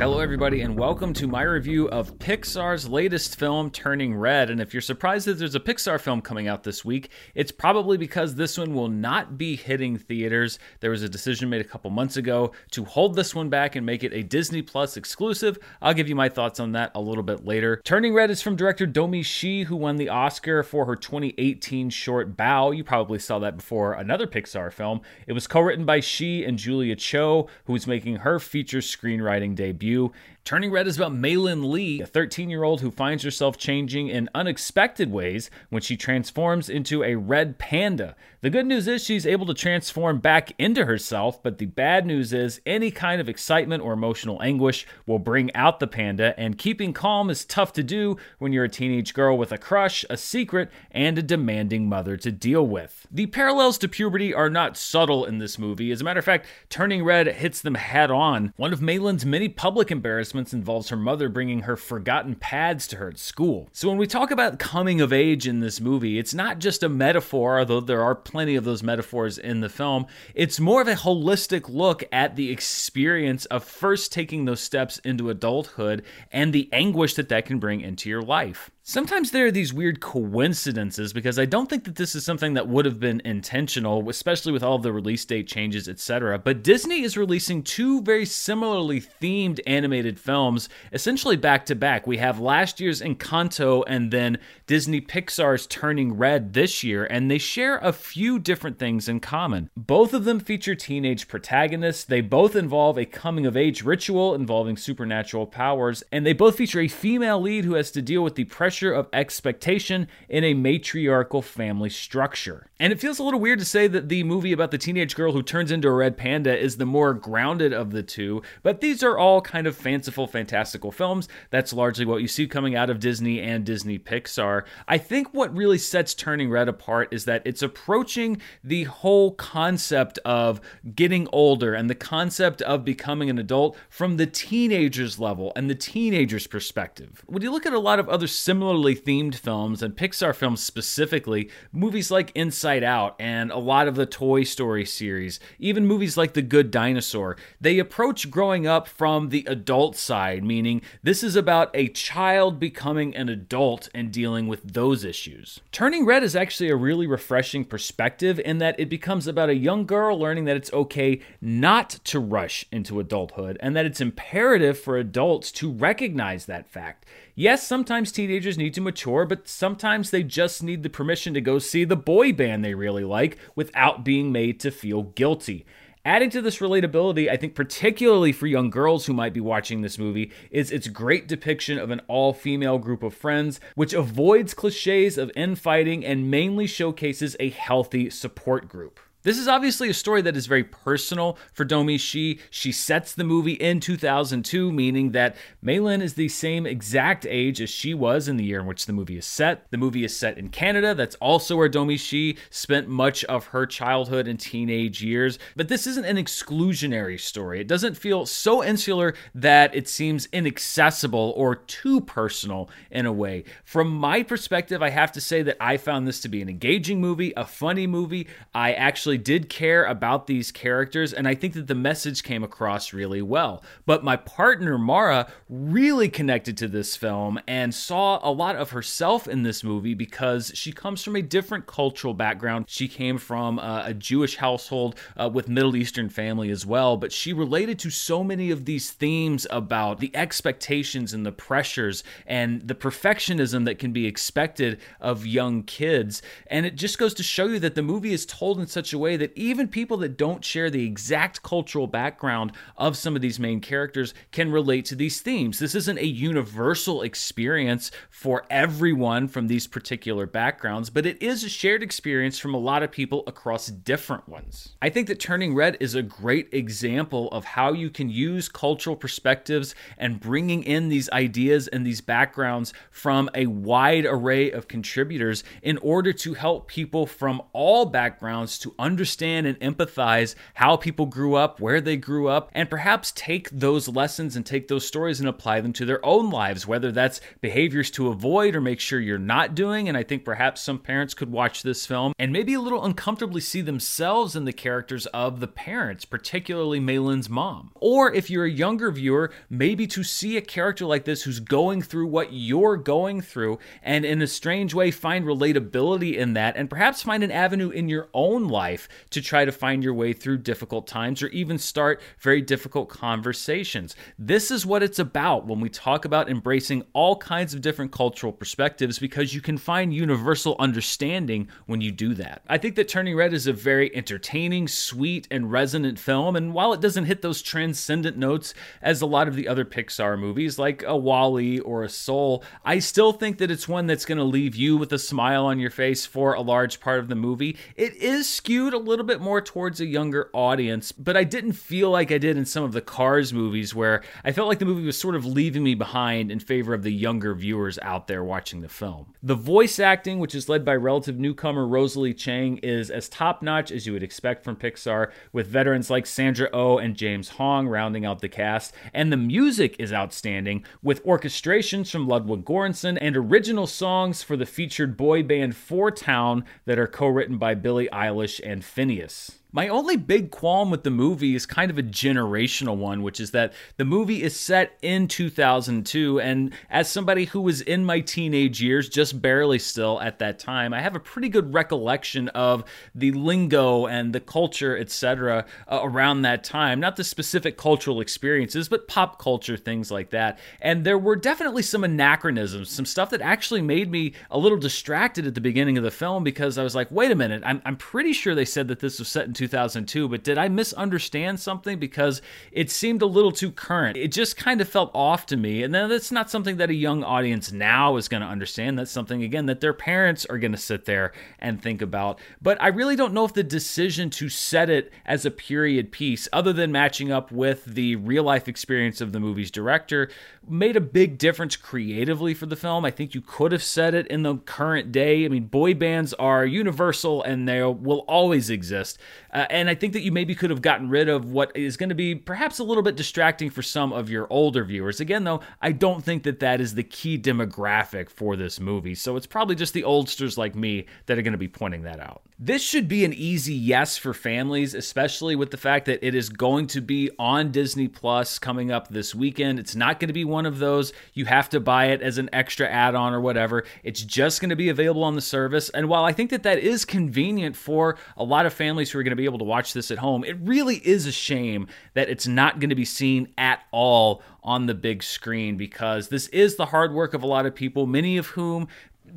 Hello, everybody, and welcome to my review of Pixar's latest film, Turning Red. And if you're surprised that there's a Pixar film coming out this week, it's probably because this one will not be hitting theaters. There was a decision made a couple months ago to hold this one back and make it a Disney Plus exclusive. I'll give you my thoughts on that a little bit later. Turning Red is from director Domee Shi, who won the Oscar for her 2018 short Bao. You probably saw that before another Pixar film. It was co written by Shi and Julia Cho, who is making her feature screenwriting debut debut. Turning Red is about Meilin Lee, a 13 year old who finds herself changing in unexpected ways when she transforms into a red panda. The good news is she's able to transform back into herself, but the bad news is any kind of excitement or emotional anguish will bring out the panda, and keeping calm is tough to do when you're a teenage girl with a crush, a secret, and a demanding mother to deal with. The parallels to puberty are not subtle in this movie. As a matter of fact, Turning Red hits them head on. One of Meilin's many public embarrassments involves her mother bringing her forgotten pads to her at school. So when we talk about coming of age in this movie, it's not just a metaphor, although there are plenty of those metaphors in the film. It's more of a holistic look at the experience of first taking those steps into adulthood and the anguish that that can bring into your life. Sometimes there are these weird coincidences because I don't think that this is something that would have been intentional, especially with all the release date changes, etc. But Disney is releasing two very similarly themed animated films essentially back to back. We have last year's Encanto and then Disney Pixar's Turning Red this year, and they share a few different things in common. Both of them feature teenage protagonists, they both involve a coming of age ritual involving supernatural powers, and they both feature a female lead who has to deal with the pressure pressure of expectation in a matriarchal family structure. And it feels a little weird to say that the movie about the teenage girl who turns into a red panda is the more grounded of the two, but these are all kind of fanciful, fantastical films. That's largely what you see coming out of Disney and Disney Pixar. I think what really sets Turning Red apart is that it's approaching the whole concept of getting older and the concept of becoming an adult from the teenager's level and the teenager's perspective. When you look at a lot of other similar similarly themed films, and Pixar films specifically, movies like Inside Out and a lot of the Toy Story series, even movies like The Good Dinosaur, they approach growing up from the adult side, meaning this is about a child becoming an adult and dealing with those issues. Turning Red is actually a really refreshing perspective in that it becomes about a young girl learning that it's okay not to rush into adulthood and that it's imperative for adults to recognize that fact. Yes, sometimes teenagers need to mature, but sometimes they just need the permission to go see the boy band they really like without being made to feel guilty. Adding to this relatability, I think particularly for young girls who might be watching this movie, is its great depiction of an all female group of friends, which avoids cliches of infighting and mainly showcases a healthy support group. This is obviously a story that is very personal for Domee Shi. She sets the movie in 2002, meaning that Meilin is the same exact age as she was in the year in which the movie is set. The movie is set in Canada. That's also where Domee Shi spent much of her childhood and teenage years. But this isn't an exclusionary story. It doesn't feel so insular that it seems inaccessible or too personal in a way. From my perspective, I have to say that I found this to be an engaging movie, a funny movie. I actually actually did care about these characters, and I think that the message came across really well. But my partner, Mara, really connected to this film and saw a lot of herself in this movie because she comes from a different cultural background. She came from uh, a Jewish household uh, with Middle Eastern family as well, but she related to so many of these themes about the expectations and the pressures and the perfectionism that can be expected of young kids. And it just goes to show you that the movie is told in such a way that even people that don't share the exact cultural background of some of these main characters can relate to these themes. This isn't a universal experience for everyone from these particular backgrounds, but it is a shared experience from a lot of people across different ones. I think that Turning Red is a great example of how you can use cultural perspectives and bringing in these ideas and these backgrounds from a wide array of contributors in order to help people from all backgrounds to understand understand and empathize how people grew up, where they grew up, and perhaps take those lessons and take those stories and apply them to their own lives, whether that's behaviors to avoid or make sure you're not doing. And I think perhaps some parents could watch this film and maybe a little uncomfortably see themselves in the characters of the parents, particularly Meilin's mom. Or if you're a younger viewer, maybe to see a character like this who's going through what you're going through and in a strange way find relatability in that and perhaps find an avenue in your own life to try to find your way through difficult times or even start very difficult conversations. This is what it's about when we talk about embracing all kinds of different cultural perspectives because you can find universal understanding when you do that. I think that Turning Red is a very entertaining, sweet, and resonant film, and while it doesn't hit those transcendent notes as a lot of the other Pixar movies like a WALL-E or a Soul, I still think that it's one that's going to leave you with a smile on your face for a large part of the movie. It is skewed a little bit more towards a younger audience, but I didn't feel like I did in some of the Cars movies where I felt like the movie was sort of leaving me behind in favor of the younger viewers out there watching the film. The voice acting, which is led by relative newcomer Rosalie Chiang, is as top notch as you would expect from Pixar, with veterans like Sandra Oh and James Hong rounding out the cast. And the music is outstanding, with orchestrations from Ludwig Göransson and original songs for the featured boy band Four Town that are co written by Billie Eilish and Finneas. My only big qualm with the movie is kind of a generational one, which is that the movie is set in 2002. And as somebody who was in my teenage years, just barely still at that time, I have a pretty good recollection of the lingo and the culture, etc., uh, around that time. Not the specific cultural experiences, but pop culture, things like that. And there were definitely some anachronisms, some stuff that actually made me a little distracted at the beginning of the film because I was like, wait a minute, I'm, I'm pretty sure they said that this was set in 2002, but did I misunderstand something? Because it seemed a little too current. It just kind of felt off to me. And then that's not something that a young audience now is going to understand. That's something, again, that their parents are going to sit there and think about. But I really don't know if the decision to set it as a period piece, other than matching up with the real life experience of the movie's director, made a big difference creatively for the film. I think you could have set it in the current day. I mean, boy bands are universal and they will always exist. Uh, and I think that you maybe could have gotten rid of what is going to be perhaps a little bit distracting for some of your older viewers. Again, though, I don't think that that is the key demographic for this movie. So it's probably just the oldsters like me that are going to be pointing that out. This should be an easy yes for families, especially with the fact that it is going to be on Disney Plus coming up this weekend. It's not going to be one of those you have to buy it as an extra add on or whatever. It's just going to be available on the service. And while I think that that is convenient for a lot of families who are going to be able to watch this at home, it really is a shame that it's not going to be seen at all on the big screen because this is the hard work of a lot of people, many of whom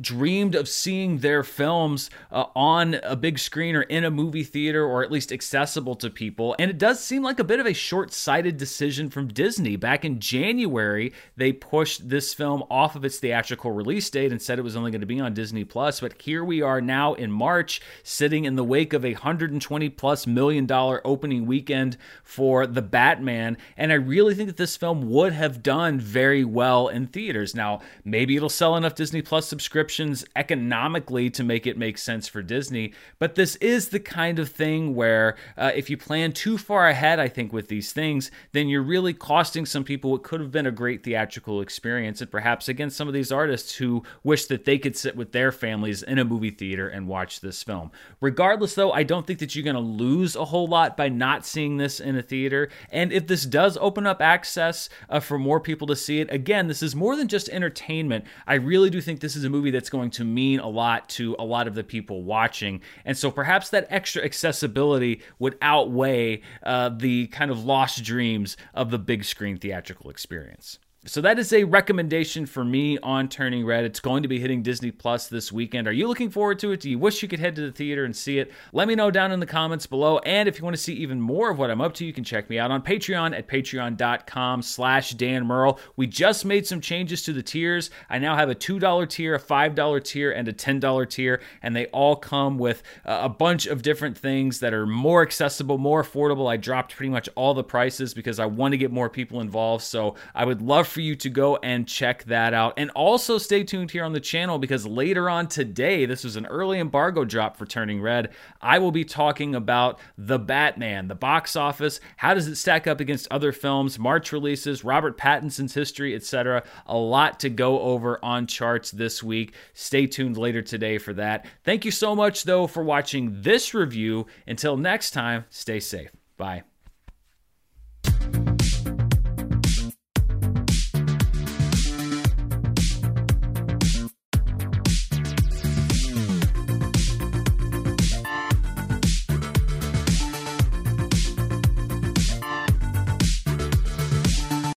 dreamed of seeing their films uh, on a big screen or in a movie theater or at least accessible to people. And it does seem like a bit of a short sighted decision from Disney. Back in January, they pushed this film off of its theatrical release date and said it was only going to be on Disney Plus. But here we are now in March, sitting in the wake of a 120 plus million dollar opening weekend for The Batman. And I really think that this film would have done very well in theaters. Now, maybe it'll sell enough Disney Plus subscriptions subscriptions economically to make it make sense for Disney. But this is the kind of thing where uh, if you plan too far ahead, I think, with these things, then you're really costing some people what could have been a great theatrical experience. And perhaps against some of these artists who wish that they could sit with their families in a movie theater and watch this film. Regardless, though, I don't think that you're going to lose a whole lot by not seeing this in a theater. And if this does open up access uh, for more people to see it, again, this is more than just entertainment. I really do think this is a movie that's going to mean a lot to a lot of the people watching. And so perhaps that extra accessibility would outweigh uh, the kind of lost dreams of the big screen theatrical experience. So that is a recommendation for me on Turning Red. It's going to be hitting Disney Plus this weekend. Are you looking forward to it? Do you wish you could head to the theater and see it? Let me know down in the comments below. And if you want to see even more of what I'm up to, you can check me out on Patreon at patreon.com slash Dan Murrell. We just made some changes to the tiers. I now have a $2 tier, a $5 tier, and a $10 tier, and they all come with a bunch of different things that are more accessible, more affordable. I dropped pretty much all the prices because I want to get more people involved. So I would love for you to go and check that out. And also stay tuned here on the channel because later on today, this is an early embargo drop for Turning Red. I will be talking about The Batman, the box office, how does it stack up against other films, March releases, Robert Pattinson's history, etc. A lot to go over on charts this week. Stay tuned later today for that. Thank you so much, though, for watching this review. Until next time, stay safe. Bye.